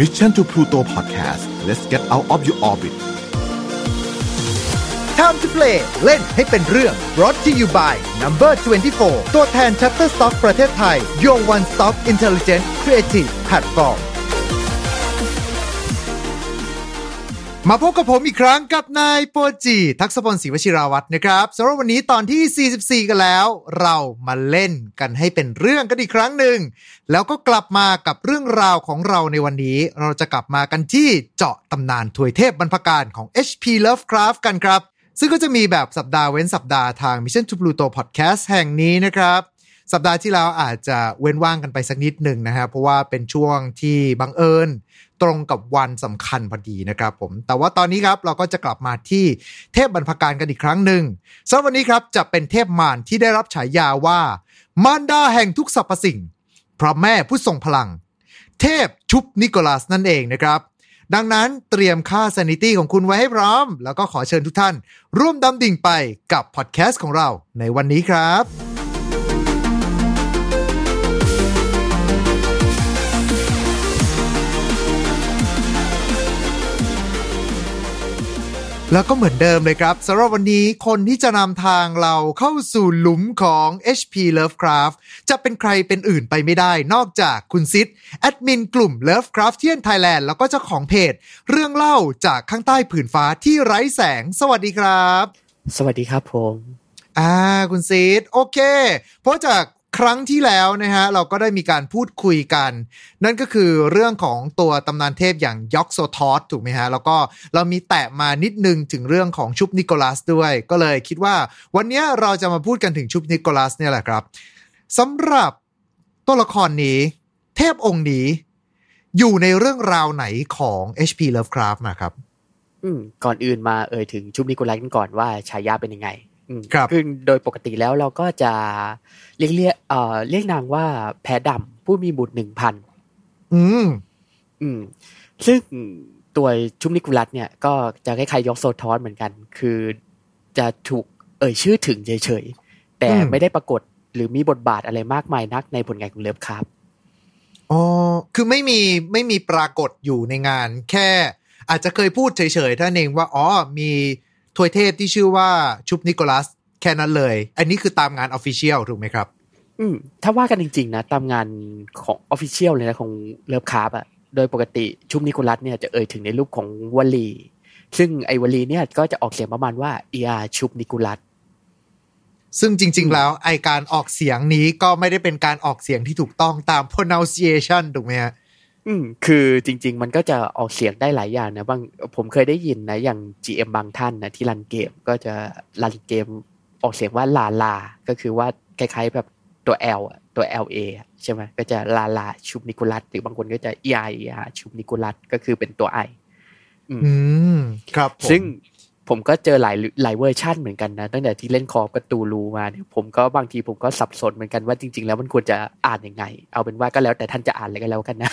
Mission to Pluto Podcast let's get out of your orbit Time to play เล่นให้เป็นเรื่อง brought to you by Number 24 ตัวแทน Shutterstock ประเทศไทย Your One Stop Intelligent Creative Platform มาพบกับผมอีกครั้งกับนายโปจีทักษพลศรีวชิราวัตรนะครับสำหรับวันนี้ตอนที่ 44 กันแล้ว เรามาเล่นกันให้เป็นเรื่องกันอีกครั้งหนึ่ง แล้วก็กลับมากับเรื่องราวของเราในวันนี้ เราจะกลับมากันที่เจาะตำนานถวยเทพบรรพการของ HP Lovecraft กันครับ ซึ่งก็จะมีแบบสัปดาห์เว้นสัปดาห์ทาง Mission to Pluto Podcast แห่งนี้นะครับสัปดาห์ที่แล้วอาจจะเว้นว่างกันไปสักนิดหนึ่งนะฮะเพราะว่าเป็นช่วงที่บังเอิญ ตรงกับวันสำคัญพอดีนะครับผม แต่ว่าตอนนี้ครับเราก็จะกลับมาที่เทพบรรพการกันอีกครั้งหนึ่งสำหรับวันนี้ครับจะเป็นเทพมารที่ได้รับฉายาว่า มารดาแห่งทุกสรรพสิ่ง พระแม่ผู้ทรงพลัง เทพชุบนิโคลัสนั่นเองนะครับดังนั้นเตรียมค่า sanity ของคุณไว้ให้พร้อม แล้วก็ขอเชิญทุกท่าน ร่วมดำดิ่งไปกับพอดแคสต์ของเราในวันนี้ครับ แล้วก็เหมือนเดิมเลยครับสำหรับวันนี้คนที่จะนำทางเราเข้าสู่หลุมของ HP Lovecraft จะเป็นใครเป็นอื่นไปไม่ได้ นอกจากคุณซิดแอดมินกลุ่ม Lovecraftian Thailand แล้วก็เจ้าของเพจ เรื่องเล่าจากข้างใต้ผืนฟ้าที่ไร้แสง สวัสดีครับ สวัสดีครับผม อ่าคุณซีดโอเคเพราะจาก ครั้งที่แล้วนะฮะเราก็ได้มีการพูดคุยกัน นั่นก็คือเรื่องของตัวตำนานเทพอย่างยอกโซทอสถูกไหมฮะ แล้วก็เรามีแตะมานิดนึงถึงเรื่องของชุบนิโคลัสด้วย ก็เลยคิดว่า วันนี้เราจะมาพูดกันถึงชุบนิโคลัสเนี่ยแหละครับสำหรับตัวละครนี้ เทพองค์นี้ อยู่ในเรื่องราวไหนของ HP Lovecraft นะครับ อืมก่อนอื่นมาเอ่ยถึงชุบนิโคลัสกันก่อนว่าฉายาเป็นยังไง ครับคือโดยปกติแล้วเราก็จะเรียกเรียกเอ่อเรียกนางว่าแพ้ดำผู้มีบุตรหนึ่งพันอืม อืม ซึ่งตัวชุบนิโคลัสเนี่ยก็จะคล้ายๆยกโซทอสเหมือนกัน คือจะถูกเอ่ยชื่อถึงเฉยๆ แต่อืมไม่ได้ปรากฏหรือมีบทบาทอะไรมากมายนักในผลงานของเลิฟครับอ๋อ คือไม่มีไม่มีปรากฏอยู่ในงาน แค่ อาจจะเคยพูดเฉยๆท่านเองว่าอ๋อมี ทวยเทพที่ชื่อว่าชุบนิโคลัส แค่นั้นเลย อันนี้คือตามงานออฟฟิเชียลถูกไหมครับ อืมถ้าว่ากันจริง ๆ นะ ตามงานของ official เลยนะ ของ Lovecraft อะโดยปกติ Shub-Niggurath เนี่ยจะเอ่ยถึงในรูปของวลี ซึ่งไอ้วลีเนี่ยก็จะออกเสียงประมาณว่า Iä Shub-Niggurath ซึ่งจริง ๆ แล้วไอการออกเสียงนี้ก็ไม่ได้เป็นการออกเสียงที่ถูกต้องตาม pronunciation ถูกไหมฮะ อืมคือจริง ๆ มันก็จะออกเสียงได้หลายอย่างนะบางผมเคยได้ยินนะ อย่าง GM บางท่านนะที่ run เกมก็จะ run เกมออกเสียงว่าลาลา ก็คือว่าคล้ายๆแบบตัว L อะตัว LA อะใช่ไหมก็จะลาลาชุบนิโคลัสหรือบางคนก็จะ e i e ชุบนิโคลัสก็คือเป็นตัว I อืมอืมครับผมซึ่งผมก็เจอหลายหลายเวอร์ชันเหมือนกันนะ ตั้งแต่ที่เล่นคอร์กตูรูมาเนี่ยผมก็บางทีผมก็สับสนเหมือนกันว่าจริง ๆ แล้วมันควรจะอ่านยังไง เอาเป็นว่าก็แล้วแต่ท่านจะอ่านเลยก็แล้วกันนะ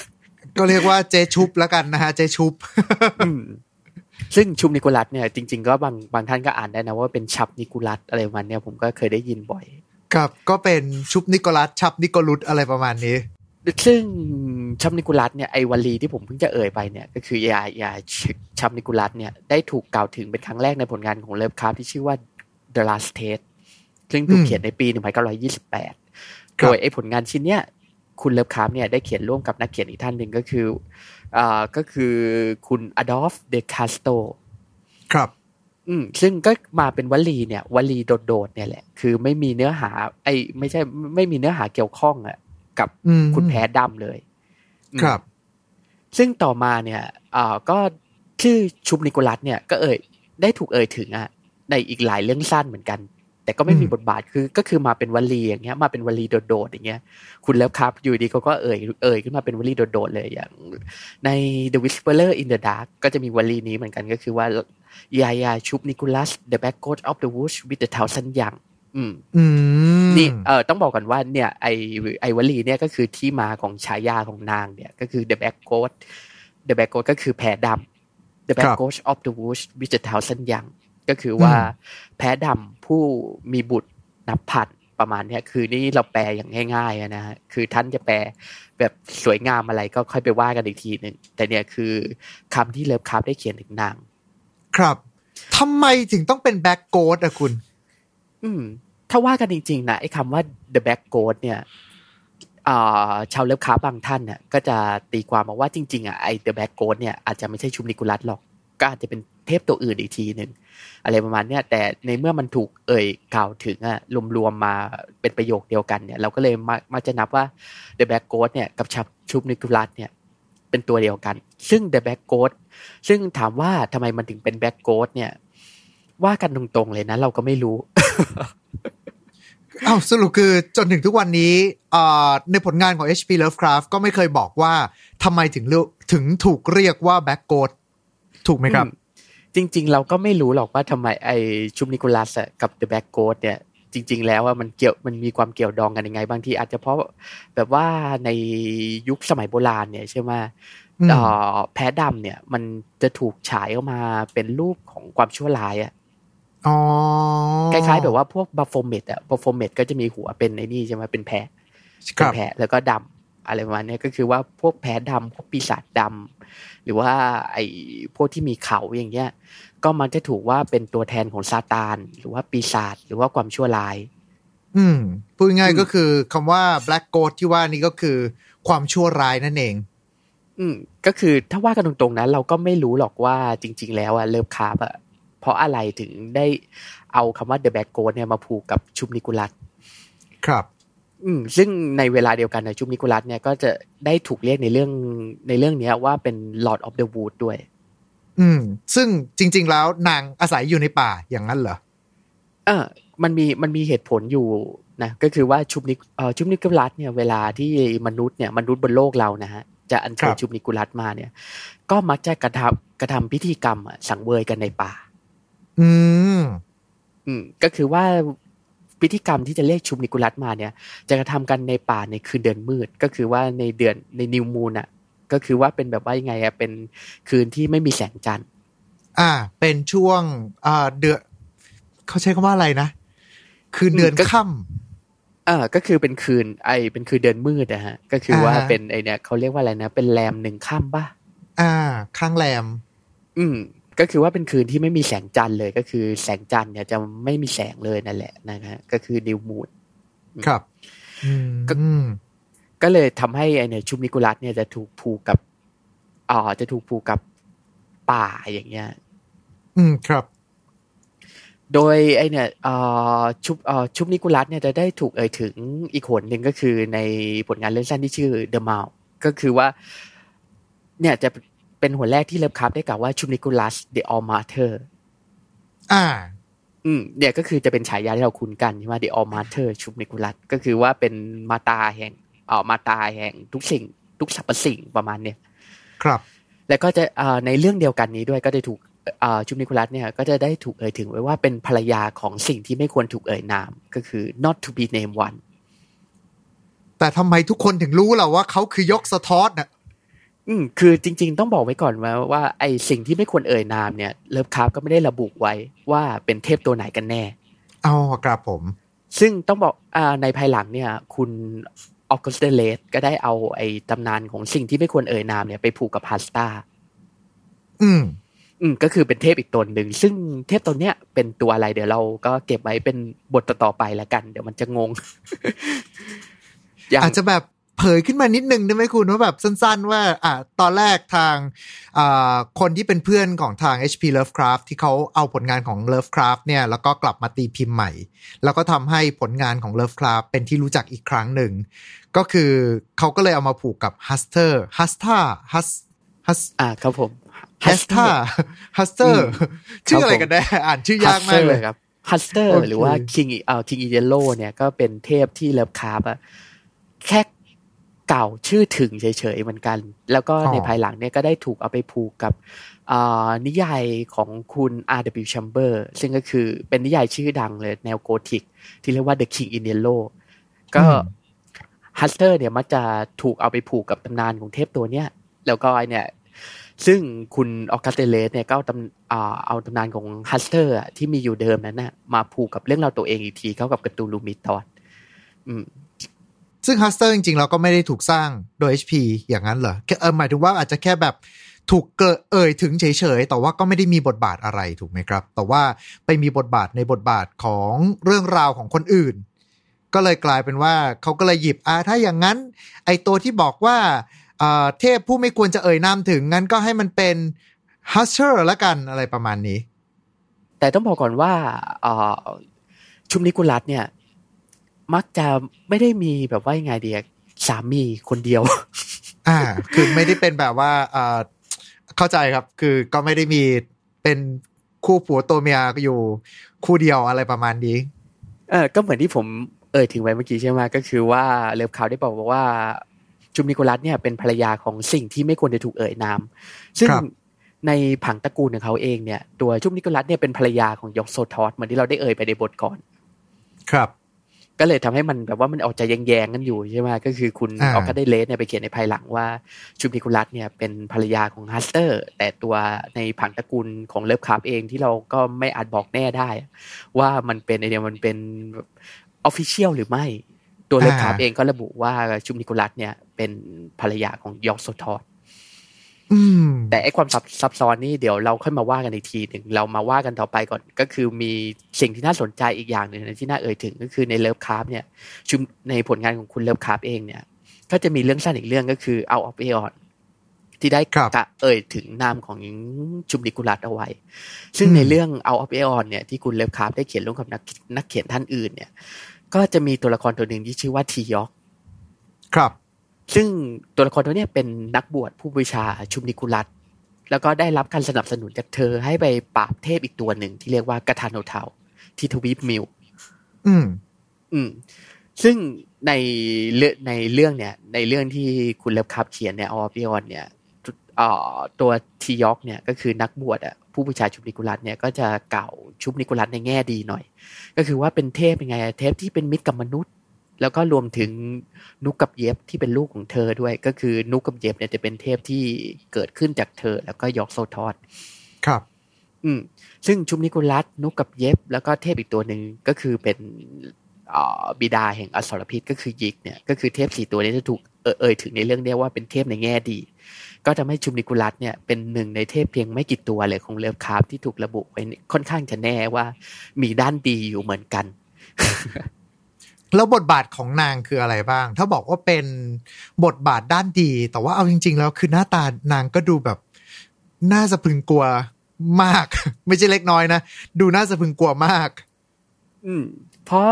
ก็เรียกว่าเจชุบแล้วกันนะฮะเจชุบอืมซึ่งชุมนิโคลัสเนี่ยจริง ๆ ก็บางบางท่านก็อ่านได้นะว่าเป็นชับนิโคลัสอะไรประมาณเนี่ยผมก็เคยได้ยินบ่อยครับก็เป็นชุบนิกกูรัธชับนิกกูรัธอะไรประมาณนี้ ซึ่งชับนิกกูรัธเนี่ยไอ้วลีที่ผมเพิ่งจะเอ่ยไปเนี่ยก็คือเอียเอียชับนิกกูรัธเนี่ยได้ถูกกล่าวถึงเป็นครั้งแรกในผลงานของเลิฟคราฟที่ชื่อว่า The Last Test ซึ่งถูกอืมเขียนในปี 1928ครัโดยไอ้ผลงานชิ้นเนี้ย คุณเลิฟคราฟเนี่ยได้เขียนร่วมกับนักเขียนอีกท่านหนึ่งก็คืออ่าก็คือคุณอดอล์ฟเดอคาสโตรครับอืมซึ่งก็มาเป็นวลีเนี่ยวลีโดดๆเนี่ยแหละ คือไม่มีเนื้อหา ไอ้ไม่ใช่ไม่มีเนื้อหาเกี่ยวข้องอะกับอืมคุณแพ้ดำเลยอืมครับ ซึ่งต่อมาเนี่ยอ่าก็ชื่อชุบนิโคลัสเนี่ยก็เอ่ยได้ถูกเอ่ยถึงอะในอีกหลายเรื่องสั้นเหมือนกัน แต่ก็ไม่มีอืมบทบาทคือก็คือมาเป็นวลีอย่างเงี้ยมาเป็นวลีโดดๆอย่างเงี้ย คุณแล้วครับ อยู่ดีเขาก็เอ่ยเอ่ยขึ้นมาเป็นวลีโดดๆเลยอย่าง ใน The Whisperer in the Dark ก็จะมีวลีนี้เหมือนกันก็คือว่ายายาชุบนิโคลัส the back coat of the woods with the thousand young อืมอืมนี่เออต้องบอกก่อนว่าเนี่ยไอไอวลีเนี่ยก็คือที่มาของฉายาของนางเนี่ยก็คือ the back coat the back coat ก็คือแผลดำ the ครั back บ coat of the woods with the thousand young ก็คือว่าอืมแพ้ดำผู้มีบุตรนับพันประมาณเนี้ยคือนี่เราแปลอย่างง่ายๆอะนะฮะคือท่านจะแปลแบบสวยงามอะไรก็ค่อยไปว่ากันอีกทีหนึ่งแต่เนี่ยคือคำที่เลิฟคราฟได้เขียนถึงนาง ครับทำไมถึงต้องเป็น black goat อะคุณ อืม ถ้าว่ากันจริงๆนะไอ้คำว่า the back goat เนี่ยอ่าชาวเลิฟคราฟบางท่านเนี่ยก็จะตีความมาว่าจริงๆอะไอ้ the back goat เนี่ยอาจจะไม่ใช่ชุบนิกกูรัธหรอกก็อาจจะเป็น เทพตัวอื่นอีกทีหนึ่งอะไรประมาณเนี้ยแต่ในเมื่อมันถูกเอ่ยกล่าวถึงอะรวมๆมาเป็นประโยคเดียวกันเนี่ยเราก็เลยมามาจะนับว่า the black goat เนี่ยกับชับชุมนิกุลัสเนี่ยเป็นตัวเดียวกัน ซึ่ง the black goat ซึ่งถามว่าทำไมมันถึงเป็น black goat เนี่ย ว่ากันตรงๆเลยนะ เราก็ไม่รู้อ้าวสรุปคือจนถึงทุกวันนี้ในผลงานของ HP Lovecraft ก็ไม่เคยบอกว่าทำไมถึงถึงถูกเรียกว่าแบ็กโกดถูกไหมครับ จริง ๆ เราก็ไม่รู้หรอกว่าทำไมไอชุบนิกกูรัธอะกับ the black goat เนี่ยจริง ๆ แล้วว่ามันเกี่ยวมันมีความเกี่ยวดองกันยังไง บางทีอาจจะเพราะแบบว่าในยุคสมัยโบราณเนี่ยใช่ไหมอืมเอ่อแพะดำเนี่ย มันจะถูกฉายออกมาเป็นรูปของความชั่วร้ายอะอ๋อคล้ายๆแบบว่าพวกบัฟโฟเมตอะบัฟโฟเมตก็จะมีหัวเป็นไอ้นี่ใช่ไหมเป็นแพะคเป็นแพะแล้วก็ดำ อะไรประมาณเนี้ยก็คือว่าพวกแพะดำพวกปีศาจดำหรือว่าไอ้พวกที่มีเขาอย่างเงี้ยก็มันจะถูกว่าเป็นตัวแทนของซาตานหรือว่าปีศาจหรือว่าความชั่วร้าย อืมพูดง่ายอืมๆก็คือคำว่า black goat ที่ว่านี่ก็คือความชั่วร้ายนั่นเอง อืม ก็คือถ้าว่ากันตรงๆนะเราก็ไม่รู้หรอกว่าจริง ๆ แล้วอะเลิฟคาร์บอะเพราะอะไรถึงได้เอาคำว่า The Bad Ghost เนี่ยมาผูกกับชุบนิกุลัสครับ อืมซึ่งในเวลาเดียวกันนะชุบนิกุลัสเนี่ยก็จะได้ถูกเรียกในเรื่องในเรื่องเนี้ยว่าเป็น Lord of the Wood ด้วย อืม ซึ่งจริง ๆ แล้วนางอาศัยอยู่ในป่าอย่างนั้นเหรอเออมันมีมันมีเหตุผลอยู่นะก็คือว่าชุบนิเอ่อชุบนิกุลัสเนี่ยเวลาที่มนุษย์เนี่ยมนุษย์บนโลกเรานะฮะจะอัญเชิคญรับชุบนิกุลัสมาเนี่ย ก็มักจะกระทำกระทำพิธีกรรมอะสังเวยกันในป่า อืมอืมก็คือว่า พิธีกรรมที่จะเรียกชุบนิกุลัสมาเนี่ย จะกระทำกันในป่าในคืนเดือนมืด ก็คือว่าในเดือนในนิวมูนอะ ก็คือว่าเป็นแบบว่ายังไงอะเป็นคืนที่ไม่มีแสงจันทร์อ่า เป็นช่วงอ่าเดือนเขาใช้คำว่าอะไรนะคือเดือนค่เออก็คือเป็นคืน ไอเป็นคืนเดือนมืดนะฮะ ก็คือว่าอ่าฮะเป็นไอเนี่ยเขาเรียกว่าอะไรนะ เป็นแรมหนึ่งค่ำป่ะำอ่า ข้างแรม อืม ก็คือว่าเป็นคืนที่ไม่มีแสงจันทร์เลยก็คือแสงจันทร์เนี่ยจะไม่มีแสงเลยนั่นแหละนะฮะก็คือนิวมูนครับอืมก็ก็เลยทำให้ไอเนี่ยชุบนิกุลัสเนี่ยจะถูกผูกกับอ่าจะถูกผูกกับป่าอย่างเงี้ย อืมครับ โดยไอเนี่ยเอ่อชุบเอ่อชุบนิกุลัสเนี่ยจะได้ถูกเอ่ยถึงอีกหนหนึ่งก็คือในผลงานเรื่องสั้นที่ชื่อ The m o u t ก็คือว่า เนี่ยจะ เป็นหัวแรกที่เลิฟคราฟได้กล่าวว่าชุบนิกุลัส The All Mater อ่า อืมเนี่ยก็คือจะเป็นฉายาที่เราคุ้นกันใช่ไหม The All Mater ชุบนิกุลัสก็คือว่าเป็นมาตาแห่งเอ่อมาตาแห่งทุกสิ่ง ทุกสรรพสิ่งประมาณเนี่ยครับ แล้วก็จะเอ่อในเรื่องเดียวกันนี้ด้วยก็จะถูกเอ่อชุบนิโคลัสเนี่ยก็จะได้ถูกเอ่ยถึงไว้ว่าเป็นภรรยาของสิ่งที่ไม่ควรถูกเอ่ยนาม ก็คือ not to be named one แต่ทำไมทุกคนถึงรู้ล่ะว่าเขาคือยกสะท้อนน่ะ อืมคือจริง ๆ ต้องบอกไว้ก่อนว่าว่าไอสิ่งที่ไม่ควรเอ่ยนามเนี่ยเลิฟคราฟก็ไม่ได้ระบุไว้ว่าเป็นเทพตัวไหนกันแน่อ๋อครับผม ซึ่งต้องบอกอ่าในภายหลังเนี่ย คุณออ g ก s สเตเลสก็ได้เอาไอ้ตำนานของสิ่งที่ไม่ควรเอ่ยนามเนี่ยไปผูกกับพาสตาอืม อืม ก็คือเป็นเทพอีกตนหนึ่ง ซึ่งเทพตนเนี้ยเป็นตัวอะไรเดี๋ยวเราก็เก็บไว้เป็นบทต่อๆไปแล้วกัน เดี๋ยวมันจะงงอย่างอาจจะแบบ เผยขึ้นมานิดนึงได้ไหมคุณว่าแบบสั้น ๆ ว่าอ่าตอนแรกทางอ่าคนที่เป็นเพื่อนของทาง HP Lovecraft ที่เขาเอาผลงานของ Lovecraft เนี่ยแล้วก็กลับมาตีพิมพ์ใหม่ แล้วก็ทำให้ผลงานของ Lovecraft เป็นที่รู้จักอีกครั้งหนึ่ง ก็คือเขาก็เลยเอามาผูกกับ Huster Huster Hus Hus อ่าครับผม Hastur Hastur อืมชื่ออะไรครับผมกันแน่อ่านชื่อยากมากเลยครับฮัสเตอร์โอเคหรือว่า King เอ่อ King in Yellow เนี่ยก็เป็นเทพที่เลิฟคราฟอะแค่ กล่าวชื่อถึงเฉยๆเหมือนกัน แล้วก็ในภายหลังเนี่ยก็ได้ถูกเอาไปผูกกับอ่านิยายของคุณ R.W. Chambers ซึ่งก็คือเป็นนิยายชื่อดังเลยแนวโกธิก ที่เรียกว่า The King in Yellow ก็อืมฮัสเตอร์เนี่ยมักจะถูกเอาไปผูกกับตำนานของเทพตัวเนี้ยแล้วก็ไอเนี่ยซึ่งคุณออกัสต์เดอร์เลธเนี่ยก็เอาตำอ่าเอาตำนานของฮัสเตอร์ที่มีอยู่เดิมนั้นนะมาผูกกับเรื่องราวตัวเองอีกทีเข้ากับ Cthulhu Mythos อืม ซึ่งฮัสเตอร์จริงๆ เราก็ไม่ได้ถูกสร้างโดย HP อย่างนั้นเหรอเออหมายถึงว่าอาจจะแค่แบบถูกเกิดเอ่ยถึงเฉยๆ แต่ว่าก็ไม่ได้มีบทบาทอะไรถูกไหมครับ แต่ว่าไปมีบทบาทในบทบาทของเรื่องราวของคนอื่น ก็เลยกลายเป็นว่าเขาก็เลยหยิบอ่าถ้าอย่างนั้น ไอตัวที่บอกว่าอ่าเทพผู้ไม่ควรจะเอ่ยนามถึงงั้นก็ให้มันเป็นฮัสเตอร์ละกันอะไรประมาณนี้ แต่ต้องบอกก่อนว่าชุมนิกุลัสเนี่ย มักจะไม่ได้มีแบบว่ายังไงเดียสามีคนเดียว อ่า คือไม่ได้เป็นแบบว่าอ่าเข้าใจครับ คือก็ไม่ได้มีเป็นคู่ผัวตัวเมียอยู่คู่เดียวอะไรประมาณนี้ เออก็เหมือนที่ผมเอ่ยถึงไว้เมื่อกี้ใช่ไหมก็คือว่าเลิฟคราฟได้บอกว่าชุบนิกกูรัธเนี่ยเป็นภรรยาของสิ่งที่ไม่ควรจะถูกเอ่ยนาม ซึ่งครับในผังตระกูลของเขาเองเนี่ย ตัวชุบนิกกูรัธเนี่ยเป็นภรรยาของยอกโซธอธเหมือนที่เราได้เอ่ยไปในบทก่อน ครับ ก็เลยทำให้มันแบบว่ามันออกจะแยงๆกันอยู่ใช่ไหมก็คือคุณอ่าออกัสต์เดอร์เลธเนี่ยไปเขียนในภายหลังว่าชุบนิกกูรัธเนี่ยเป็นภรรยาของฮัสเตอร์ แต่ตัวในผังตระกูลของเลิฟคราฟเองที่เราก็ไม่อาจบอกแน่ได้ ว่ามันเป็นไอเดียมันเป็น official หรือไม่ ตัวเลิฟคราฟอ่าเองก็ระบุว่าชุบนิกกูรัสเนี่ยเป็นภรรยาของยอกโซธอธอืม แต่ไอ้ความซับซับซ้อนนี่เดี๋ยวเราค่อยมาว่ากันอีกทีหนึ่งเรามาว่ากันต่อไปก่อนก็คือมีสิ่งที่น่าสนใจอีกอย่างหนึ่งนะที่น่าเอ่ยถึงก็คือในเลิฟคราฟเนี่ยชุมในผลงานของคุณเลิฟคราฟเองเนี่ย ก็จะมีเรื่องสั้นอีกเรื่องก็คือ Out of Aeon ที่ได้ครับกะเอ่ยถึงนามของชุมนิกุลัสเอาไว้ ซึ่งอืมในเรื่อง Out of Aeon เนี่ยที่คุณเลิฟคราฟได้เขียนร่วมกับนักนักเขียนท่านอื่นเนี่ย ก็จะมีตัวละครตัวหนึ่งที่ชื่อว่าทียอกครับ ซึ่งตัวละครตัวเนี้ยเป็นนักบวชผู้บูชาชุมนิกุลัสแล้วก็ได้รับการสนับสนุนจากเธอให้ไปปราบเทพอีกตัวหนึ่งที่เรียกว่ากาทานโนเทาที่ทวีปมิวอืม อืม ซึ่งในเรื่องในเรื่องเนี่ย ในเรื่องที่คุณเลิฟคับเขียนเนี่ยออปิออนเนี่ยเอ่อตัวทียอกเนี่ยก็คือนักบวชอะผู้บูชาชุบนิกุลัสเนี่ยก็จะกล่าวชุบนิกุลัสในแง่ดีหน่อย ก็คือว่าเป็นเทพยังไงอะเทพที่เป็นมิตรกับมนุษย์ แล้วก็รวมถึงนุกกับเย็บที่เป็นลูกของเธอด้วย ก็คือนุกกับเย็บเนี่ยจะเป็นเทพที่เกิดขึ้นจากเธอ แล้วก็ยอกโซทอสครับ อืม ซึ่งชุมนิกุลัสนุกกับเย็บ แล้วก็เทพอีกตัวหนึ่งก็คือเป็นเอ่อบิดาแห่งอสรพิษก็คือยิกเนี่ยก็คือเทพสี่ตัวนี้จะถูกเอ่ยเอ่ยถึงในเรื่องเนี้ยว่าเป็นเทพในแง่ดี ก็ทำให้ชุมนิกุลัสเนี่ยเป็นหนึ่งในเทพเพียงไม่กี่ตัวเลยของเลิฟคราฟที่ถูกระบุไว้ค่อนข้างจะแน่ว่า มีด้านดีอยู่เหมือนกัน แล้วบทบาทของนางคืออะไรบ้าง ถ้าบอกว่าเป็นบทบาทด้านดี แต่ว่าเอาจริง ๆ แล้วคือหน้าตานางก็ดูแบบน่าสะพรึงกลัวมาก ไม่ใช่เล็กน้อยนะ ดูน่าสะพรึงกลัวมาก อืม เพราะ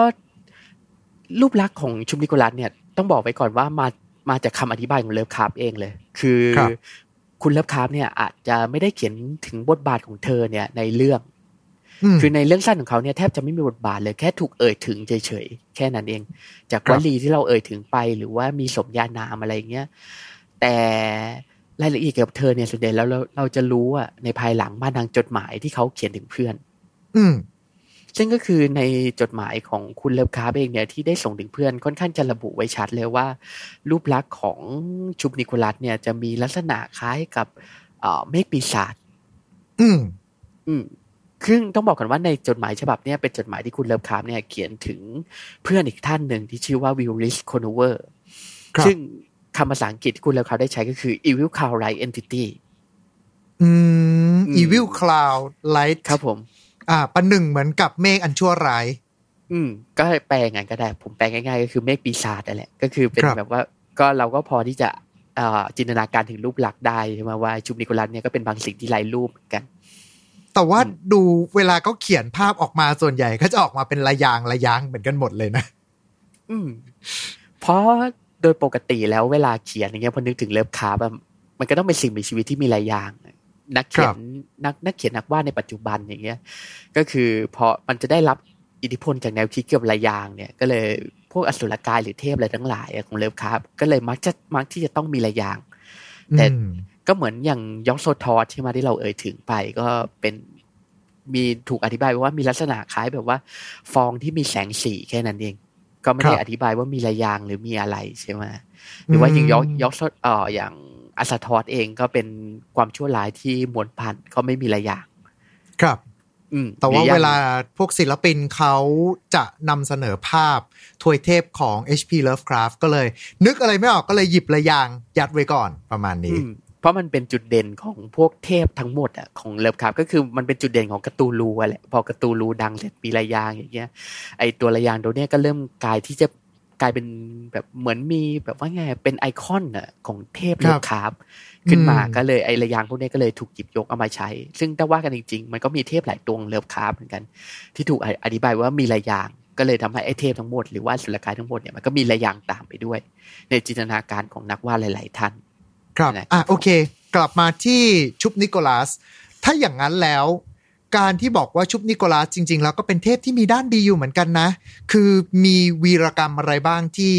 รูปลักษณ์ของชุมนิโกลัสเนี่ย ต้องบอกไว้ก่อนว่ามามาจากคำอธิบายของเลิฟคราฟเองเลย คือครับคุณเลิฟคราฟเนี่ยอาจจะไม่ได้เขียนถึงบทบาทของเธอเนี่ยในเรื่องอืม คือในเรื่องสั้นของเขาเนี่ยแทบจะไม่มีบทบาทเลยแค่ถูกเอ่ยถึงเฉยๆแค่นั้นเอง จากครัวบลีที่เราเอ่ยถึงไป หรือว่ามีสมญานามอะไรเงี้ยแต่รายละเอียดเกี่ยวกับเธอเนี่ยส่วนใหญ่แล้วเราเราจะรู้อะในภายหลังมาทางจดหมายที่เขาเขียนถึงเพื่อน อืมซึ่งก็คือในจดหมายของคุณเลิฟคราฟเองเนี่ยที่ได้ส่งถึงเพื่อนค่อนข้างจะระบุไว้ชัดเลยว่า รูปลักษณ์ของชุบนิกกูรัธเนี่ยจะมีลักษณะคล้ายกับเอ่อเมฆปีศาจอืม อืม ซึ่งต้องบอกก่อนว่าในจดหมายฉบับเนี้ยเป็นจดหมายที่คุณเลิฟคราฟเนี่ยเขียนถึงเพื่อนอีกท่านหนึ่งที่ชื่อว่าวิลลิสโคโนเวอร์ครับซึ่งคำภาษาอังกฤษที่คุณเลิฟคราฟได้ใช้ก็คือ evil cloud like entity อืมอืม evil cloud like ครับผม อ่าประหนึ่งเหมือนกับเมฆอันชั่วร้าย อืม ก็แปลง่ายก็ได้ ผมแปลง่ายๆ ก็คือเมฆปีศาจนั่นแหละ ก็คือเป็นครับแบบว่า ก็เราก็พอที่จะเอ่อจินตนาการถึงรูปลักษณ์ได้ใช่ไหมว่าชุบนิกกูรัธเนี่ยก็เป็นบางสิ่งที่ไร้รูปเหมือนกัน แต่ว่าอืมดูเวลาเขาเขียนภาพออกมาส่วนใหญ่ก็จะออกมาเป็นระยางระยางเหมือนกันหมดเลยนะ อืม เพราะโดยปกติแล้วเวลาเขียนอย่างเงี้ยพอนึกถึงเลิฟคาร์บอะมันก็ต้องเป็นสิ่งมีชีวิตที่มีหลายอย่างนักเขียครันบนักนักเขียนนักวาดในปัจจุบันอย่างเงี้ย ก็คือพอมันจะได้รับอิทธิพลจากแนวคิดเกี่ยวกับหลายอย่างเนี่ย ก็เลยพวกอสุรกายหรือเทพอะไรทั้งหลายอะของเลิฟคาร์บก็เลยมักจะมักที่จะต้องมีหลายอย่าง แต่อืม ก็เหมือนอย่างยอกโซทอสที่มาที่เราเอ่ยถึงไปก็เป็นมีถูกอธิบายไว้ว่ามีลักษณะคล้ายแบบว่า ฟองที่มีแสงสีแค่นั้นเอง ก็ไม่ได้ครับอธิบายว่ามีระยางหรือมีอะไรใช่ไหมหรือว่าอย่างยอกอืมยอกโซเอ่ออย่างอาซาทอสเองก็เป็นความชั่วร้ายที่มวลพันธุ์ก็ไม่มีระยางครับอืมแต่ว่าหรือยังเวลาพวกศิลปินเขาจะนำเสนอภาพถวยเทพของ HP Lovecraft ก็เลย นึกอะไรไม่ออกก็เลยหยิบระยางยัดไว้ก่อนประมาณนี้อืม เพราะมันเป็นจุดเด่นของพวกเทพทั้งหมดอะของเลิฟครับก็คือมันเป็นจุดเด่นของการ์ตูรูอะแหละพอการ์ตูรูดังเสร็จมีระยางอย่างเงี้ยไอตัวระยางตัวเนี้ยก็เริ่มกลายที่จะกลายเป็นแบบเหมือนมีแบบว่าไงเป็นไอคอนอะของเทพคเลิรับฟครับขึ้นมาอืมก็เลยไอระยางพวกเนี้ยก็เลยถูกหยิบยกเอามาใช้ ซึ่งถ้าว่ากันจริง ๆ มันก็มีเทพหลายตัวของเลิฟครับเหมือนกัน ที่ถูกอธิบายว่ามีระยางก็เลยทำให้ไอเทพทั้งหมดหรือว่าสุรกายทั้งหมดเนี่ยมันก็มีระยางตามไปด้วย ในจินตนาการของนักวาดหลาย ๆ ท่าน ครับนะครับอะโอเค กลับมาที่ชุบนิโคลัส ถ้าอย่างนั้นแล้ว การที่บอกว่าชุบนิโคลัสจริง ๆ แล้วก็เป็นเทพที่มีด้านดีอยู่เหมือนกันนะ คือมีวีรกรรมอะไรบ้างที่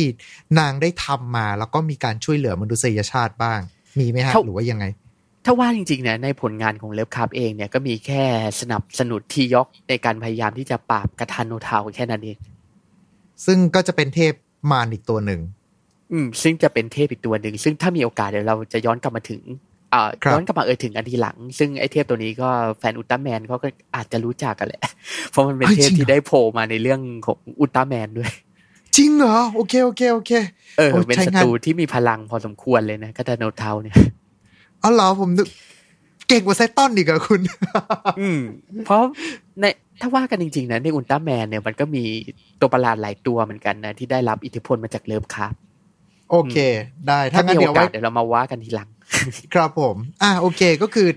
นางได้ทำมา แล้วก็มีการช่วยเหลือมนุษยชาติบ้าง มีไหมฮะเท่าหรือว่ายังไง ถ้าว่าจริงๆเนี่ยในผลงานของเลิฟคาร์เองเนี่ยก็มีแค่สนับสนุนทียอกในการพยายามที่จะปราบกระทานโนทาวแค่นั้นเองซึ่งก็จะเป็นเทพมารอีกตัวหนึ่ง อืมซึ่งจะเป็นเทพอีกตัวหนึ่งซึ่งถ้ามีโอกาสเดี๋ยวเราจะย้อนกลับมาถึงอ่าครับย้อนกลับมาเอ่ยถึงอันทีหลัง ซึ่งไอเทพตัวนี้ก็แฟนอุลตร้าแมนเขาก็อาจจะรู้จักกันแหละ เพราะมันเป็นเทพที่ได้โผล่มาในเรื่องของอุลตร้าแมนด้วย จริงเหรอ โอเคโอเคโอเค เออโอ้ยเป็นใช้ศังานตรูที่มีพลังพอสมควรเลยนะกระทานโนทาวเนี่ยอ๋อเหรอผมนึกเก่งกว่าไซตอนอีกอะคุณ อืม เพราะในถ้าว่ากันจริงๆนะในอุลตร้าแมนเนี่ยมันก็มีตัวประหลาดหลายตัวเหมือนกันนะที่ได้รับอิทธิพลมาจากเลิฟคาร์ โอเค ได้ถ้าถ้างั้มีนโอเดี๋ยวไว้กาสเดี๋ยวเรามาว่ากันทีหลัง ครับผม อะโอเคก็คือ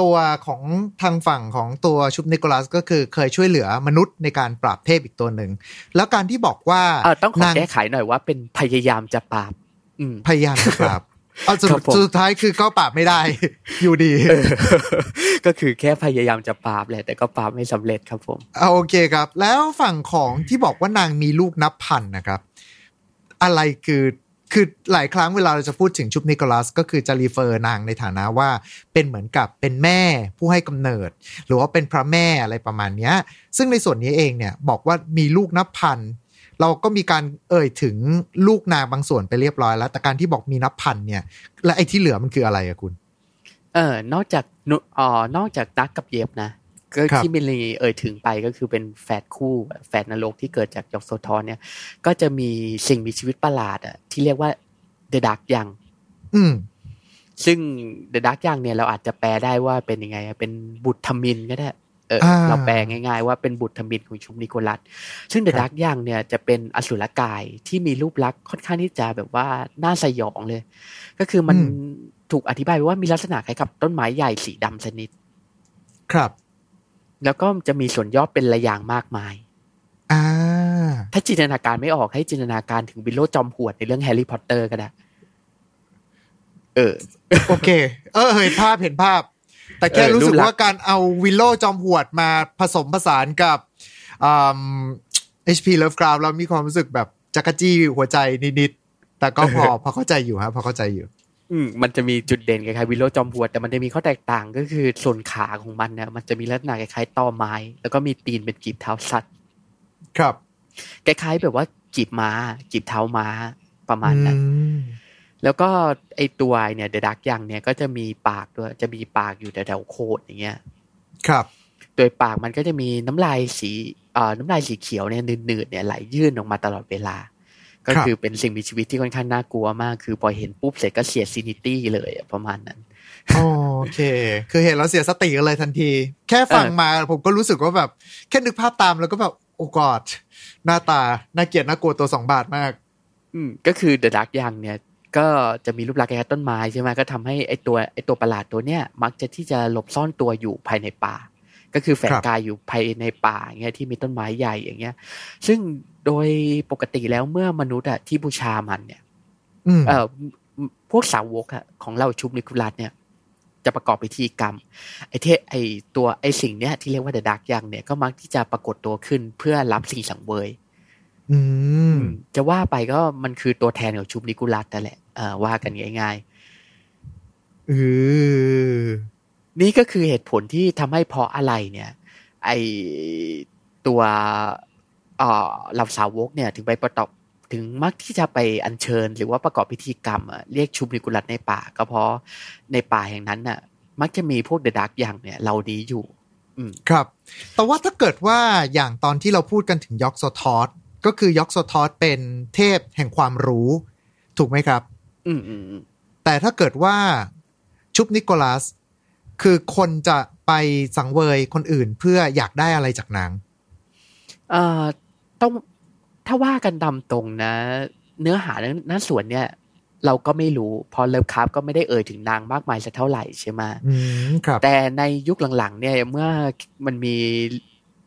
ตัวของทางฝั่งของตัวชุบนิโคลัสก็คือเคยช่วยเหลือมนุษย์ในการปราบเทพอีกตัวหนึ่ง แล้วการที่บอกว่าเออต้องขอนางแก้ไขหน่อยว่าเป็นพยายามจะปราบอืมพยายามจะปราบเอาสุดครับผมสุดท้ายคือก็ปราบไม่ได้ อยู่ดีเออก็คือแค่พยายามจะปราบแหละ แต่ก็ปราบไม่สำเร็จครับผมเอาโอเคครับ แล้วฝั่งของที่บอกว่านางมีลูกนับพันนะครับ อะไรคือ คือหลายครั้งเวลาเราจะพูดถึงชุบนิโคลัส ก็คือจะรีเฟอร์นางในฐานะว่า เป็นเหมือนกับเป็นแม่ผู้ให้กำเนิด หรือว่าเป็นพระแม่อะไรประมาณนี้ซึ่งในส่วนนี้เองเนี่ยบอกว่ามีลูกนับพันเราก็มีการเอ่ยถึงลูกนางบางส่วนไปเรียบร้อยแล้ว แต่การที่บอกมีนับพันเนี่ย และไอ้ที่เหลือมันคืออะไรอะคุณ เออนอกจากนุอ๋อนอกจากตักกับเย็บนะ ก็ครับที่มิลลีเอ่ยถึงไปก็คือเป็นแฝดคู่แฝดนรกที่เกิดจากยอกโซทอนเนี่ย ก็จะมีสิ่งมีชีวิตประหลาดอะที่เรียกว่าเดอะดักยังอืมซึ่งเดอะดักยังเนี่ยเราอาจจะแปลได้ว่าเป็นยังไงอะเป็นบุตรธมินก็ได้เอออ่าเราแปลง่ายๆว่าเป็นบุตรทมิฬของ Shub-Niggurath ซึ่ง The ครับ Dark Young เนี่ยจะเป็นอสุรกายที่มีรูปลักษณ์ค่อนข้างที่จะแบบว่าน่าสยองเลย ก็คือมันถูกอธิบายไว้ว่ามีลักษณะคล้ายกับต้นไม้ใหญ่สีดำสนิท ครับ แล้วก็จะมีส่วนยอดเป็นระยางมากมายอ่าถ้าจินตนาการไม่ออกให้จินตนาการถึงวิลโลว์จอมหวดในเรื่องแฮร์รี่พอตเตอร์ก็ได้ เออ โอเค เออเห็นภาพเห็นภาพ แต่แค่เออรู้สึกรูปลักษณ์ว่าการเอาวิลโลว์จอมหวดมาผสมผสานกับอืม HP Lovecraft แล้วมีความรู้สึกแบบจั๊กจี้หัวใจนิดๆแต่ก็พอพอเข้าใจอยู่ฮะพอเข้าใจอยู่ อืมมันจะมีจุดเด่นคล้ายๆวิลโลว์จอมหวดแต่มันจะมีข้อแตกต่างก็คือส่วนขาของมันเนี่ยมันจะมีลักษณะคล้ายๆตอไม้ แล้วก็มีตีนเป็นกีบเท้าสัตว์ครับคล้ายๆแบบว่ากีบม้ากีบเท้าม้าประมาณนั้นอืมแล้วก็ไอตัวเนี่ย The Dark Young เนี่ยก็จะมีปากด้วยจะมีปากอยู่แถวๆโคนอย่างเงี้ย ครับ โดยปากมันก็จะมีน้ำลายสีเอ่อน้ำลายสีเขียวเนี่ยหนืดๆเนี่ยไหลยื่นออกมาตลอดเวลา ก็ครับคือเป็นสิ่งมีชีวิตที่ค่อนข้างน่ากลัวมาก คือพอเห็นปุ๊บเสร็จก็เสีย sanity เลยอะประมาณนั้นโอเค คือเห็นแล้วเสียสติกันเลยทันที แค่ฟังเออมาผมก็รู้สึกว่าแบบ แค่นึกภาพตามแล้วก็แบบ โอ้กอดหน้าตา น่าเกลียดน่ากลัวตัวสองบาทมาก อืมก็คือเดอะดักยังเนี่ย ก็จะมีรูปลักษณ์คล้ายๆต้นไม้ใช่ไหมก็ทำให้ไอตัวไอตัวประหลาดตัวเนี้ยมักจะที่จะหลบซ่อนตัวอยู่ภายในป่า ก็คือแฝงครับกายอยู่ภายในป่าอย่างเงี้ยที่มีต้นไม้ใหญ่อย่างเงี้ย ซึ่ง โดยปกติแล้วเมื่อมนุษย์อะที่บูชามันเนี่ยอืมเอ่อพวกสาวกอะของเราชุบนิคุลัสเนี่ย จะประกอบพิธีกรรม ไอเทไอตัวไอสิ่งเนี้ยที่เรียกว่าเดอะดักยังเนี่ยก็มักที่จะปรากฏตัวขึ้นเพื่อรับสิ่งสังเวย อืม จะว่าไปก็มันคือตัวแทนของชุบนิกุลัสนั่นแหละเออว่ากันง่ายเออๆนี่ก็คือเหตุผลที่ทำให้เพราะอะไรเนี่ย ไอตัว เอ่อเหล่าสาวกเนี่ยถึงไปประกอบถึงมักที่จะไปอัญเชิญ หรือว่าประกอบพิธีกรรมอะเรียกชุบนิกุลัสในป่า ก็เพราะในป่าแห่งนั้นน่ะ มักจะมีพวกเดอะดักอย่างเนี่ยเราดีอยู่ออืมครับ แต่ว่าถ้าเกิดว่าอย่างตอนที่เราพูดกันถึงยอกโซทอสก็คือยอกโซทอสเป็นเทพแห่งความรู้ ถูกไหมครับ อืมอืมอืมแต่ถ้าเกิดว่าชุบนิโคลัส คือคนจะไปสังเวยคนอื่นเพื่ออยากได้อะไรจากนางเอ่อ ต้องถ้าว่ากันตามตรงนะ เนื้อหาหน้าส่วนเนี่ยเราก็ไม่รู้เพอเลิฟคราฟก็ไม่ได้เอ่ยถึงนางมากมายสักเท่าไหร่ใช่ไหมอืมครับแต่ในยุคหลังๆ เนี่ยเมื่อมันมี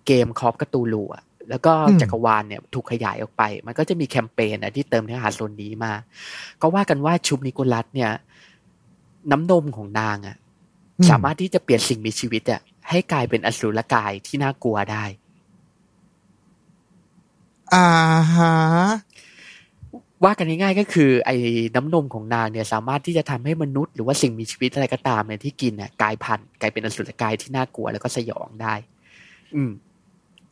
เกมคอฟกตูลูอะแล้วก็อืมจักรวาลเนี่ยถูกขยายออกไป มันก็จะมีแคมเปญนะที่เติมเนื้อหาโซนนี้มา ก็ว่ากันว่าชุบนิโคลัสเนี่ย น้ำนมของนางอะอืสามารถที่จะเปลี่ยนสิ่งมีชีวิตอะให้กลายเป็นอสูรกายที่น่ากลัวได้ อ่าฮะว่ากันง่ายๆก็คือ ไอ้น้ำนมของนางเนี่ยสามารถที่จะทำให้มนุษย์หรือว่าสิ่งมีชีวิตอะไรก็ตามเนี่ยที่กินเนี่ยกลายพันธุ์กลายเป็นอสุรกายที่น่ากลัวแล้วก็สยองได้ อืม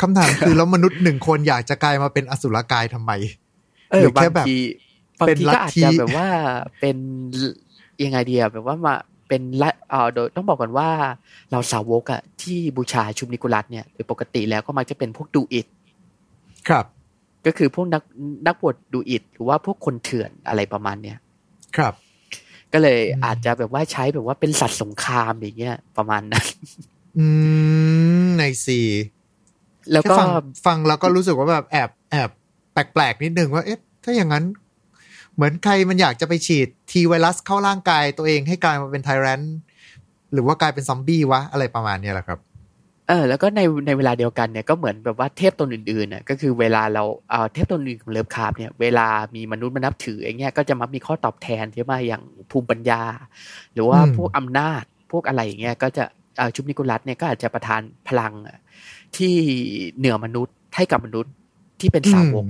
คำถามคือแล้วมนุษย์หนึ่งคนอยากจะกลายมาเป็นอสุรกายทำไมเอหอรือแค่บางแบบทีบางเป็นทีลัทก็อาจธิจะแบบว่าเป็นยังไงเดียแบบว่ามาเป็นละเออโดยต้องบอกก่อนว่าเราสาวกอะที่บูชาชุมนิโคลัสเนี่ยโดยปกติแล้วก็มักจะเป็นพวกดูอิดครับ ก็คือพวกนักนักบวชดูอิดหรือว่าพวกคนเถื่อนอะไรประมาณเนี้ยครับ ก็เลยอืมอาจจะแบบว่าใช้แบบว่าเป็นสัตว์สงครามอย่างเงี้ยประมาณนั้น อืมในสีแล้วก็ฟังฟังแล้วก็รู้สึกว่าแบบแอบแอบแปลกๆนิดนึงว่าเอ๊ะถ้าอย่างนั้น เหมือนใครมันอยากจะไปฉีดทีไวรัสเข้าร่างกายตัวเองให้กลายมาเป็นไทแรนหรือว่ากลายเป็นซอมบี้วะ อะไรประมาณเนี้ยแหละครับ เออแล้วก็ในในเวลาเดียวกันเนี่ยก็เหมือนแบบว่าเทพตนอื่นๆน่ะก็คือเวลาเราเอ่อเทพตนอื่นของเลิฟคราฟเนี่ยเวลามีมนุษย์มานับถืออย่างเงี้ยก็จะมักมีข้อตอบแทนใช่ไหมอย่างภูมิปัญญา หรือว่าอืมพวกอำนาจพวกอะไรอย่างเงี้ยก็จะเอ่อชุบนิโคลัสเนี่ยก็อาจจะประทานพลังอะที่เหนือมนุษย์ให้กับมนุษย์ที่เป็นสาวกอืม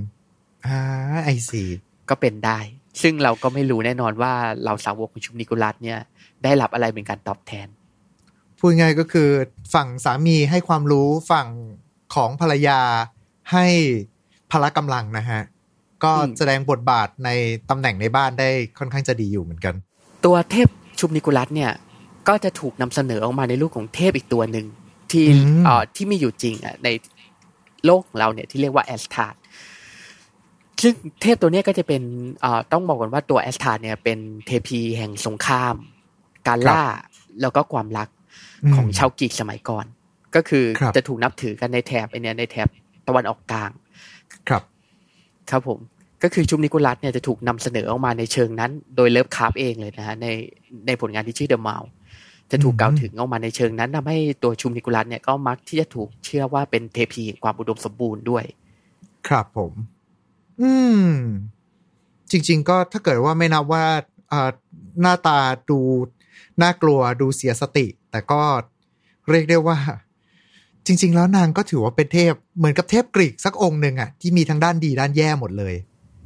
อ่าไอซีก็เป็นได้ ซึ่งเราก็ไม่รู้แน่นอนว่าเราสาวกของชุบนิโคลัสเนี่ยได้รับอะไรเป็นการตอบแทน พูดง่ายก็คือ ฝั่งสามีให้ความรู้ฝั่งของภรรยาให้พละกำลังนะฮะ ก็อืมแสดงบทบาทในตำแหน่งในบ้านได้ค่อนข้างจะดีอยู่เหมือนกัน ตัวเทพชุบนิโคลัสเนี่ยก็จะถูกนำเสนอออกมาในรูปของเทพอีกตัวหนึ่งที่อืมเอ่อที่มีอยู่จริงอะในโลกของเราเนี่ยที่เรียกว่าแอสตาร์ซึ่งเทพตัวเนี้ยก็จะเป็นเอ่อต้องบอกก่อนว่าตัว Astarte เนี่ยเป็นเทพีแห่งสงคราม การล่าแล้วก็ความรัก ของชาวกรีกสมัยก่อน ก็คือครับจะถูกนับถือกันในแถบไอเนี่ยในแถบตะวันออกกลาง ครับ ครับผม ก็คือ Shub-Niggurath เนี่ยจะถูกนำเสนอออกมาในเชิงนั้น โดย Lovecraft เองเลยนะฮะในในผลงานที่ชื่อ The Mound จะถูกอืมกล่าวถึงออกมาในเชิงนั้นทำให้ตัว Shub-Niggurath เนี่ยก็มักที่จะถูกเชื่อว่าเป็นเทพีแห่งความอุดมสมบูรณ์ด้วย ครับผม อืม จริง ๆ ก็ถ้าเกิดว่าไม่นับว่าอ่าหน้าตาดูน่ากลัวดูเสียสติ แต่ก็เรียกได้ว่า จริง ๆ แล้วนางก็ถือว่าเป็นเทพเหมือนกับเทพกรีกสักองค์หนึ่งอะที่มีทั้งด้านดีด้านแย่หมดเลย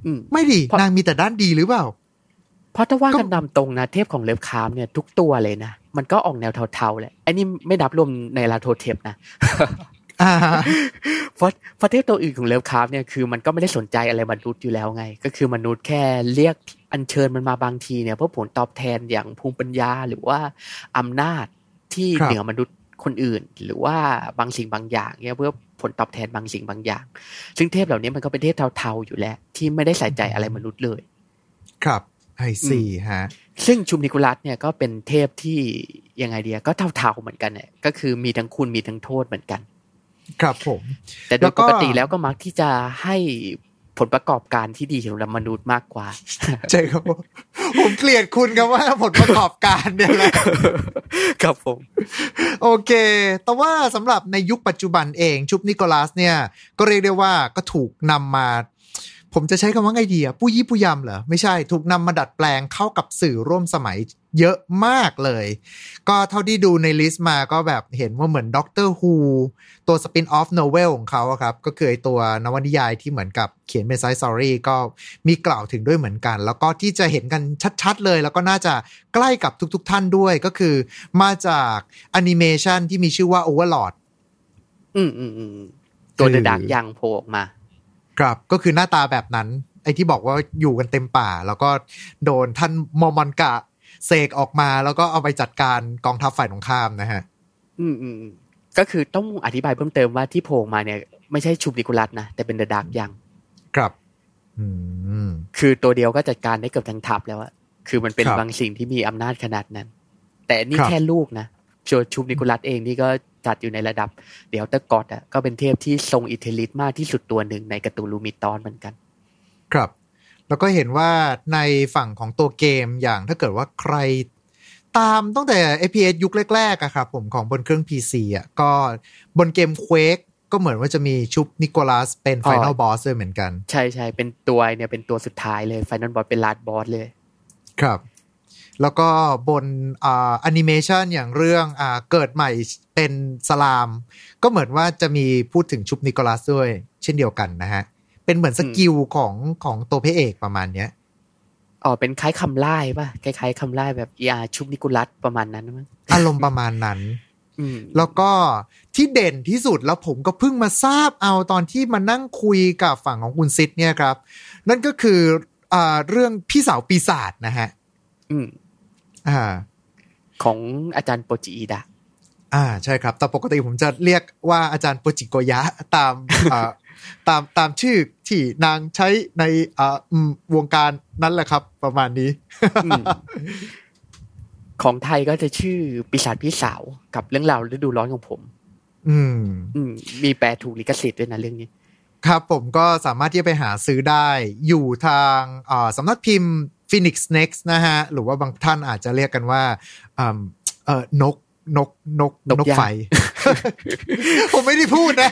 อืมไม่ดีเพราะนางมีแต่ด้านดีหรือเปล่า เพราะถ้าว่าก็กันตามตรงนะเทพของ Lovecraft เนี่ยทุกตัวเลยนะ มันก็ออกแนวเทาๆแหละไอ้นี่ไม่นับรวม Nyarlathotep นะอ่าเพราะเพราะเทพตัวอื่นของเลิฟคราฟเนี่ยคือมันก็ไม่ได้สนใจอะไรมนุษย์อยู่แล้วไง ก็คือมนุษย์แค่เรียกอัญเชิญมันมาบางทีเนี่ยเพื่อผลตอบแทนอย่างภูมิปัญญาหรือว่าอำนาจ ที่ครับเหนือมนุษย์คนอื่น หรือว่าบางสิ่งบางอย่างเนี่ยเพื่อผลตอบแทนบางสิ่งบางอย่าง ซึ่งเทพเหล่านี้มันก็เป็นเทพเทาๆอยู่แล้ว ที่ไม่ได้ใส่ใจอะไรมนุษย์เลย ครับไอซีฮะซึ่งชุมนิโคลัสเนี่ยก็เป็นเทพที่ยังไงเดียก็เทาๆเหมือนกันเนี่ยก็คือมีทั้งคุณมีทั้งโทษเหมือนกัน ครับผม แต่โดแล้ยวก็ปกติแล้วก็มักที่จะให้ ผลประกอบการที่ดีสำหรับมนุษย์มากกว่าใช่ครับผมผมเกลียดคุณครับว่าผลประกอบการเนี่ยแหละครับผม โอเค แต่ว่าสำหรับในยุคปัจจุบันเองชุบนิโคลัสเนี่ย ก็เรียกได้ว่าก็ถูกนำมา ผมจะใช้คำว่าไงดีอะผู้ยี่ผู้ยำเหรอ ไม่ใช่ถูกนำมาดัดแปลงเข้ากับสื่อร่วมสมัยเยอะมากเลย ก็เท่าที่ดูใน list มาก็แบบเห็นว่าเหมือน Doctor Who ตัว spin-off novel ของเขาครับ ก็คือตัวนวนิยายที่เหมือนกับเขียนเป็น side story ก็มีกล่าวถึงด้วยเหมือนกัน แล้วก็ที่จะเห็นกันชัดๆเลย แล้วก็น่าจะใกล้กับทุกๆท่านด้วยก็คือมาจากแอนิเมชันที่มีชื่อว่า Overlord อืมอืมอืมตัว The Dark Young โผล่ออกมา ครับก็คือหน้าตาแบบนั้น ไอ้ที่บอกว่าอยู่กันเต็มป่า แล้วก็โดนท่านโมมอนกะเสกออกมาแล้วก็เอาไปจัดการกองทัพฝ่ายตรงข้ามนะฮะ อืมอืมอืมก็คือต้องอธิบายเพิ่มเติมว่าที่โผล่มาเนี่ย ไม่ใช่ Shub-Niggurath นะแต่เป็น The Dark Young ครับ อืมคือตัวเดียวก็จัดการได้เกือบทั้งทัพแล้วอะคือมันเป็นครับบางสิ่งที่มีอำนาจขนาดนั้น แต่นี่ครับแค่ลูกนะโจ Shub-Niggurath เองนี่ก็ จัดอยู่ในระดับ Outer God อะก็เป็นเทพที่ทรงอิทธิฤทธิ์มากที่สุดตัวหนึ่งใน Cthulhu Mythos เหมือนกัน ครับ แล้วก็เห็นว่าในฝั่งของตัวเกมอย่างถ้าเกิดว่าใครตามตั้งแต่ FPS ยุคแรกๆอะครับผมของบนเครื่อง PC อะก็บนเกม Quake ก็เหมือนว่าจะมี Shub-Niggurath เป็นอ๋อ Final Boss ด้วยเหมือนกัน ใช่ใช่เป็นตัวเนี่ยเป็นตัวสุดท้ายเลย final boss เป็น last boss เลย ครับ แล้วก็บนอ่าแอนิเมชันอย่างเรื่องอ่าเกิดใหม่เป็นสไลม์ ก็เหมือนว่าจะมีพูดถึงชุบนิโคลัสด้วย เช่นเดียวกันนะฮะ เป็นเหมือนสกิลของของตัวพระเอกประมาณเนี้ยอ๋อเป็นคล้ายคำไล่ป่ะคล้ายๆคำไล่แบบยาชุบนิโคลัสประมาณนั้นมั้งอารมณ์ประมาณนั้นอืมแล้วก็ที่เด่นที่สุดแล้วผมก็เพิ่งมาทราบเอาตอนที่มานั่งคุยกับฝั่งของคุณซิดเนี่ยครับ นั่นก็คืออ่าเรื่องพี่สาวปีศาจนะฮะ อืมอ่า ของอาจารย์โปจิอิดะอ่าใช่ครับแต่ปกติผมจะเรียกว่าอาจารย์โปจิโกยะตามอ่าตามตามชื่อที่นางใช้ในอ่าอืมวงการนั้นแหละครับ ประมาณนี้อืมของไทยก็จะชื่อปีศาจพี่สาวกับเรื่องราวฤดูร้อนของผม อืม อืม มีแปลถูกลิขสิทธิ์ด้วยนะเรื่องนี้ ครับผมก็สามารถที่จะไปหาซื้อได้ อยู่ทางอ่าสำนักพิมพ์ Phoenix Next นะฮะ หรือว่าบางท่านอาจจะเรียกกันว่าอ่าเออนกนกนกนกนกย่างไฟ ผมไม่ได้พูดนะ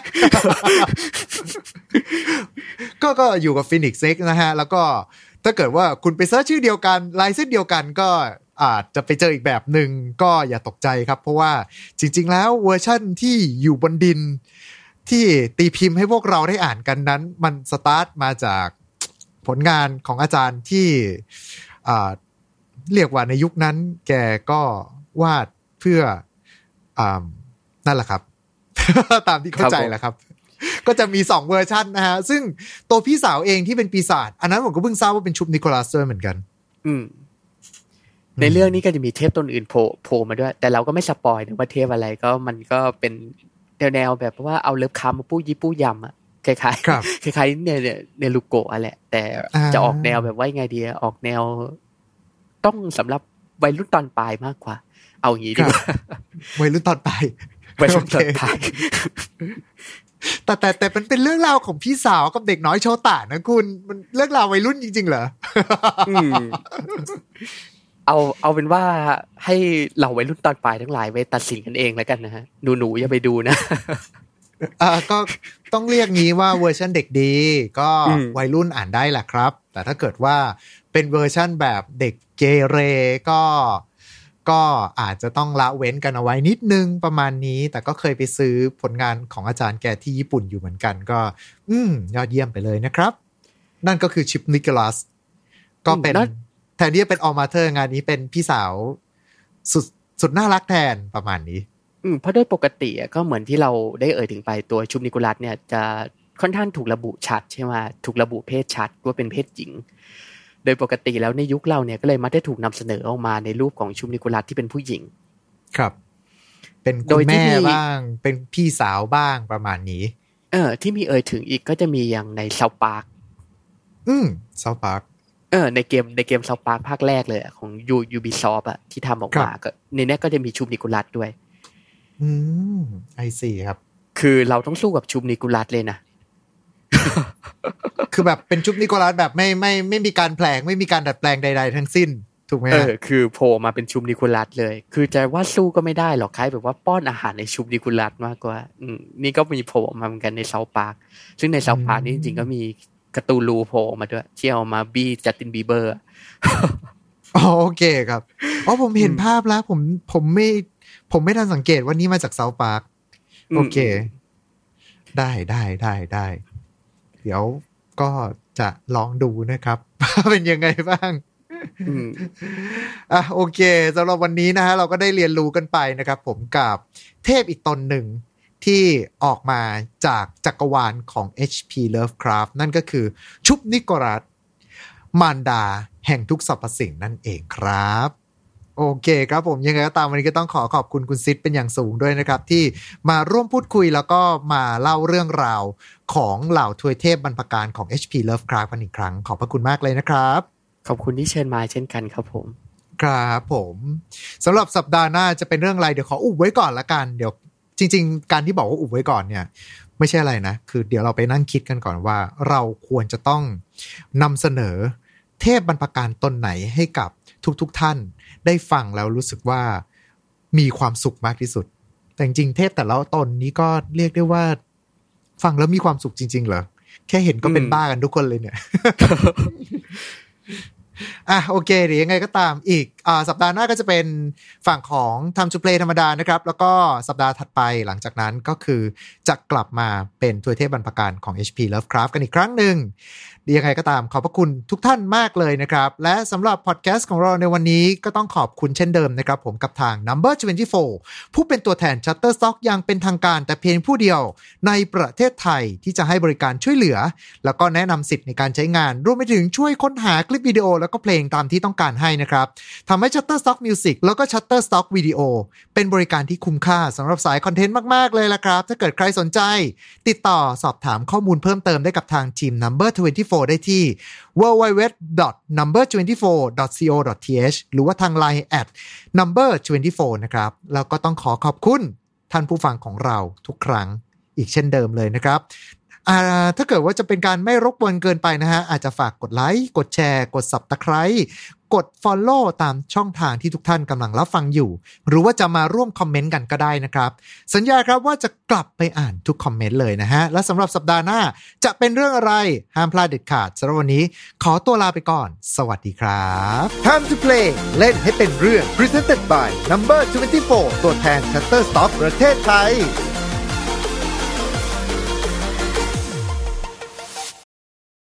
ก็ก็อยู่กับ Phoenix Next นะฮะ แล้วก็ถ้าเกิดว่าคุณไป search ชื่อเดียวกันลายเส้นเดียวกันก็อาจจะไปเจออีกแบบหนึ่งก็อย่าตกใจครับ เพราะว่าจริง ๆ แล้วเวอร์ชั่นที่อยู่บนดิน ที่ตีพิมพ์ให้พวกเราได้อ่านกันนั้น มันสตาร์ทมาจาก ผลงานของอาจารย์ที่อ่าเรียกว่าในยุคนั้น แกก็วาดเพื่ออ่านั่นแหละครับ ตามที่เข้าใจครับผมแหละครับ ก็จะมีสองเวอร์ชันนะฮะ ซึ่งตัวพี่สาวเองที่เป็นปีศาจอันนั้นผมก็เพิ่งทราบว่าเป็น Shub-Niggurath ด้วยเหมือนกัน อืมในเรื่องนี้ก็จะมีเทพตนอื่นโผล่โผล่มาด้วย แต่เราก็ไม่ spoil นะว่าเทพอะไรก็มันก็เป็นแนวๆแบบว่าเอา Lovecraft มาปู้ยี่ปู้ยำอะ คล้ายๆครับคล้ายๆเนี่ยเนี่ยเนลูโกะอะแหละ แต่อ่าจะออกแนวแบบว่ายังไงดีอะออกแนว ต้องสำหรับวัยรุ่นตอนปลายมากกว่า เอาอย่างนี้ดีกว่าวัยรุ่นตอนปลายวัยรุ่นตอนโอเคปลายแต่แต่แต่เป็นเป็นเรื่องราวของพี่สาวกับเด็กน้อยโชตะนะคุณมันเรื่องราววัยรุ่นจริง ๆ เหรออืมเอาเอาเป็นว่าให้เราวัยรุ่นตอนปลายทั้งหลายไปตัดสินกันเองแล้วกันนะฮะหนูหนูๆอย่าไปดูนะ อ่าก็ต้องเรียกงี้ว่าเวอร์ชันเด็กดี ก็อืมวัยรุ่นอ่านได้แหละครับ แต่ถ้าเกิดว่าเป็นเวอร์ชันแบบเด็กเกเรก็ ก็อาจจะต้องละเว้นกันเอาไว้นิดนึงประมาณนี้ แต่ก็เคยไปซื้อผลงานของอาจารย์แกที่ญี่ปุ่นอยู่เหมือนกัน ก็ อืมยอดเยี่ยมไปเลยนะครับ นั่นก็คือ Shub-Niggurath ก็เป็นอืมน่าแทนที่จะเป็น All Mother งานนี้เป็นพี่สาวสุดสุดน่ารักแทนประมาณนี้อืม เพราะโดยปกติอะก็เหมือนที่เราได้เอ่ยถึงไปตัว Shub-Niggurath เนี่ยจะค่อนข้างถูกระบุชัดใช่ไหมถูกระบุเพศชัดว่าเป็นเพศหญิง โดยปกติแล้วในยุคเราเนี่ยก็เลยมักได้ถูกนำเสนอออกมาในรูปของ Shub-Niggurath ที่เป็นผู้หญิง ครับ เป็นโดคุณยที่แม่มีบ้าง เป็นพี่สาวบ้างประมาณนี้ เออ ที่มีเอ่ยถึงอีกก็จะมีอย่างใน South Park อืม South Parkเออในเกมในเกม South Park ภาคแรกเลยอะของยู Ubisoft อะที่ทำออกมาครับก็ในเนี้ยก็จะมี Shub-Niggurath ด้วย อืม I see ครับ คือเราต้องสู้กับ Shub-Niggurath เลยนะ คือแบบเป็น Shub-Niggurath แบบไม่ไม่ไม่มีการแผลงไม่มีการดัดแปลงใด ๆ ทั้งสิ้น ถูกไหมเอฮะอคือโผล่มาเป็น Shub-Niggurath เลย คือจะว่าสู้ก็ไม่ได้หรอกคล้ายแบบว่าป้อนอาหารใน Shub-Niggurath มากกว่า อืมนี่ก็มีโผล่มาเหมือนกันใน South Parkซึ่งใน South Park นี่จริงๆก็มี Cthulhu โผล่มาด้วยที่เอามาบี้ Justin Bieberอ๋อโอเคครับ อ๋อผมเห็นอืมภาพแล้ว ผมผมไม่ ผมไม่ทันสังเกตว่านี่มาจาก South Park โอเค ได้ได้ได้ได้ เดี๋ยวก็จะลองดูนะครับว่าเป็นยังไงบ้างอืมอะโอเคสำหรับวันนี้นะฮะเราก็ได้เรียนรู้กันไปนะครับ ผมกับเทพอีกตนหนึ่งที่ออกมาจากจักรวาลของ H.P. Lovecraft นั่นก็คือชุบนิโคลัสมารดาแห่งทุกสรรพสิ่งนั่นเองครับ โอเคครับผมยังไงก็ตามวันนี้ก็ต้องขอขอบคุณคุณซิดเป็นอย่างสูงด้วยนะครับ ที่มาร่วมพูดคุยแล้วก็มาเล่าเรื่องราวของเหล่าทวยเทพบรรพการของ HP Lovecraft กันอีกครั้ง ขอบพระคุณมากเลยนะครับ ขอบคุณที่เชิญมาเช่นกันครับผม ครับผมสำหรับสัปดาห์หน้าจะเป็นเรื่องอะไรเดี๋ยวขออุบไว้ก่อนละกันเดี๋ยวจริง ๆ การที่บอกว่าอุบไว้ก่อนเนี่ยไม่ใช่อะไรนะ คือเดี๋ยวเราไปนั่งคิดกันก่อนว่า เราควรจะต้องนำเสนอเทพบรรพการตนไหนให้กับทุกๆทท่าน ได้ฟังแล้วรู้สึกว่ามีความสุขมากที่สุด แต่จริงเทพแต่ละตนนี้ก็เรียกได้ว่า ฟังแล้วมีความสุขจริง ๆ เหรอ แค่เห็นก็เป็นบ้ากันทุกคนเลยเนี่ยอะโอเคเดี๋ยวยังไงก็ตามอีกอาสัปดาห์หน้าก็จะเป็นฝั่งของ Time to Play ธรรมดานะครับ แล้วก็สัปดาห์ถัดไปหลังจากนั้นก็คือจะกลับมาเป็นทัวเทพบรรพการของ HP Lovecraft กันอีกครั้งหนึ่ง ดี๋ยวยังไงก็ตามขอบพระคุณทุกท่านมากเลยนะครับ และสำหรับพอดแคสต์ของเราในวันนี้ก็ต้องขอบคุณเช่นเดิมนะครับ ผมกับทาง Number 24 ผู้เป็นตัวแทน Shutterstock อย่างเป็นทางการแต่เพียงผู้เดียวในประเทศไทยที่จะให้บริการช่วยเหลือ แล้วก็แนะนำสิทธิ์ในการใช้งาน รวมไปถึงช่วยค้นหาคลิปวิดีโอแล้วก็เพลงตามที่ต้องการให้นะครับทำให้ Shutterstock Music แล้วก็ Shutterstock Video เป็นบริการที่คุ้มค่าสำหรับสายคอนเทนต์มากๆเลยละครับ ถ้าเกิดใครสนใจ ติดต่อสอบถามข้อมูลเพิ่มเติมได้กับทางทีม Number 24ได้ที่ www.number24.co.th หรือว่าทาง Line at number 24 นะครับ แล้วก็ต้องขอขอบคุณท่านผู้ฟังของเราทุกครั้งอีกเช่นเดิมเลยนะครับถ้าเกิดว่าจะเป็นการไม่รบกวนเกินไปนะฮะ อาจจะฝากกดไลค์ กดแชร์ กด Subscribe กด Follow ตามช่องทางที่ทุกท่านกำลังรับฟังอยู่ หรือว่าจะมาร่วมคอมเมนต์กันก็ได้นะครับ สัญญาครับว่าจะกลับไปอ่านทุกคอมเมนต์เลยนะฮะ และสำหรับสัปดาห์หน้าจะเป็นเรื่องอะไรห้ามพลาดเด็ดขาดสำหรับวันนี้ขอตัวลาไปก่อน สวัสดีครับ Time to play เล่นให้เป็นเรื่อง Presented by Number 24 ตัวแทน Shutterstock ประเทศไทย